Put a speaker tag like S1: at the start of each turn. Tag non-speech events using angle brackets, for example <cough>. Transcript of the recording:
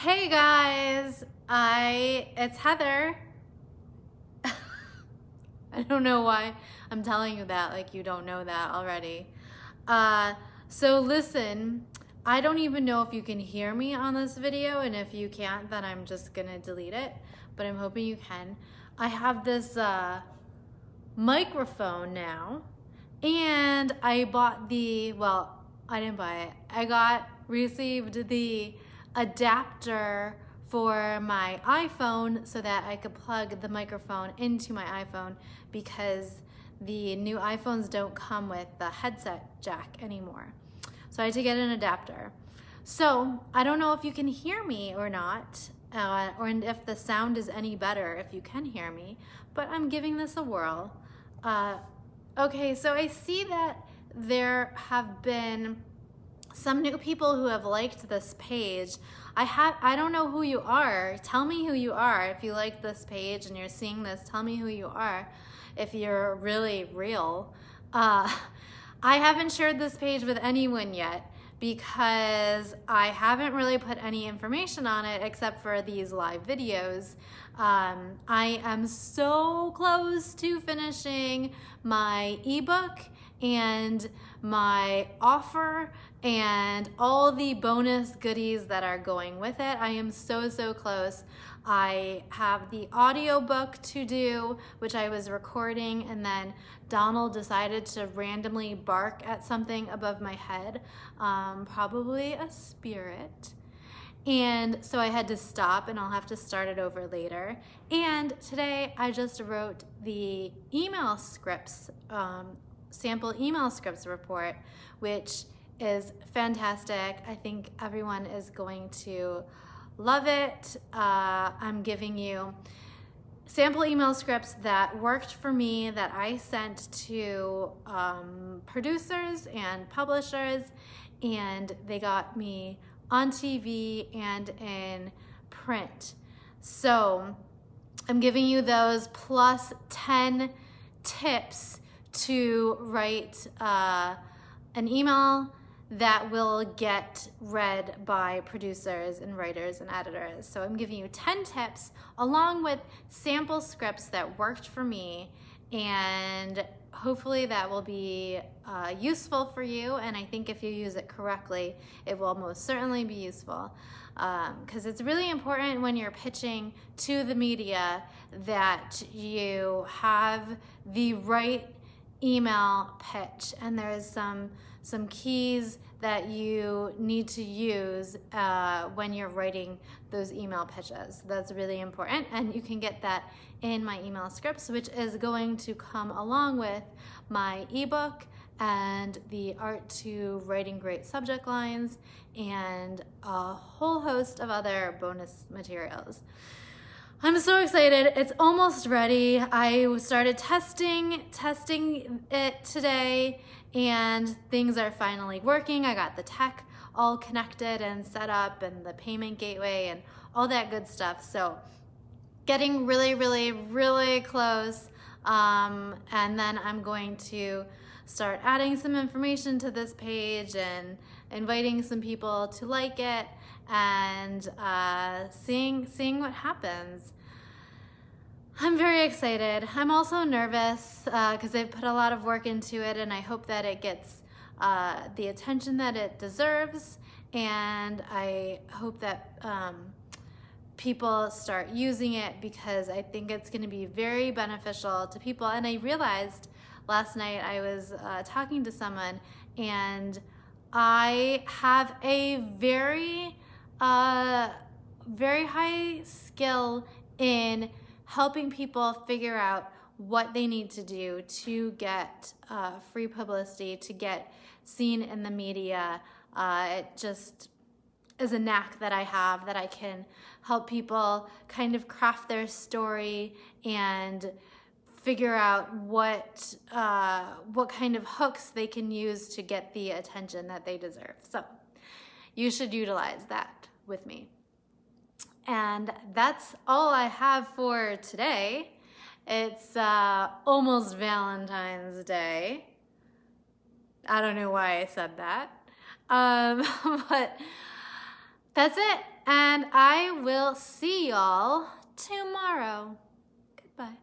S1: Hey guys, I it's Heather. <laughs> I don't know why I'm telling you that like you don't know that already. Uh, so listen, I don't even know if you can hear me on this video and if you can't then I'm just gonna delete it, but I'm hoping you can. I have this uh, microphone now and I bought the, well, I didn't buy it. I got, received the adapter for my iPhone so that I could plug the microphone into my iPhone because the new iPhones don't come with the headset jack anymore. So I had to get an adapter. So I don't know if you can hear me or not, uh, or if the sound is any better if you can hear me, but I'm giving this a whirl. Uh, okay, so I see that there have been some new people who have liked this page. I have I don't know who you are. Tell me who you are. If you like this page and you're seeing this, tell me who you are. If you're really real. Uh, <laughs> I haven't shared this page with anyone yet because I haven't really put any information on it except for these live videos. Um, I am so close to finishing my ebook and my offer and all the bonus goodies that are going with it. I am so, so close. I have the audiobook to do, which I was recording, and then Donald decided to randomly bark at something above my head, um, probably a spirit. And so I had to stop and I'll have to start it over later. And today I just wrote the email scripts um, sample email scripts report, which is fantastic. I think everyone is going to love it. Uh, I'm giving you sample email scripts that worked for me that I sent to um, producers and publishers, and they got me on TV and in print. So I'm giving you those plus 10 tips to write uh, an email that will get read by producers and writers and editors. So I'm giving you 10 tips along with sample scripts that worked for me and hopefully that will be uh, useful for you and I think if you use it correctly it will most certainly be useful because um, it's really important when you're pitching to the media that you have the right email pitch and there's some some keys that you need to use uh, when you're writing those email pitches. That's really important and you can get that in my email scripts which is going to come along with my ebook and the art to writing great subject lines and a whole host of other bonus materials. I'm so excited. It's almost ready. I started testing, testing it today and things are finally working. I got the tech all connected and set up and the payment gateway and all that good stuff. So getting really, really, really close. Um, and then I'm going to start adding some information to this page and inviting some people to like it and uh, seeing, seeing what happens. I'm very excited. I'm also nervous because uh, I've put a lot of work into it and I hope that it gets uh, the attention that it deserves and I hope that um, people start using it because I think it's going to be very beneficial to people. And I realized last night I was uh, talking to someone and I have a very uh, very high skill in helping people figure out what they need to do to get uh, free publicity, to get seen in the media. Uh, it just is a knack that I have that I can help people kind of craft their story and figure out what uh, what kind of hooks they can use to get the attention that they deserve. So you should utilize that with me. And that's all I have for today. It's uh, almost Valentine's Day. I don't know why I said that. Um, <laughs> but that's it. And I will see y'all tomorrow. Goodbye.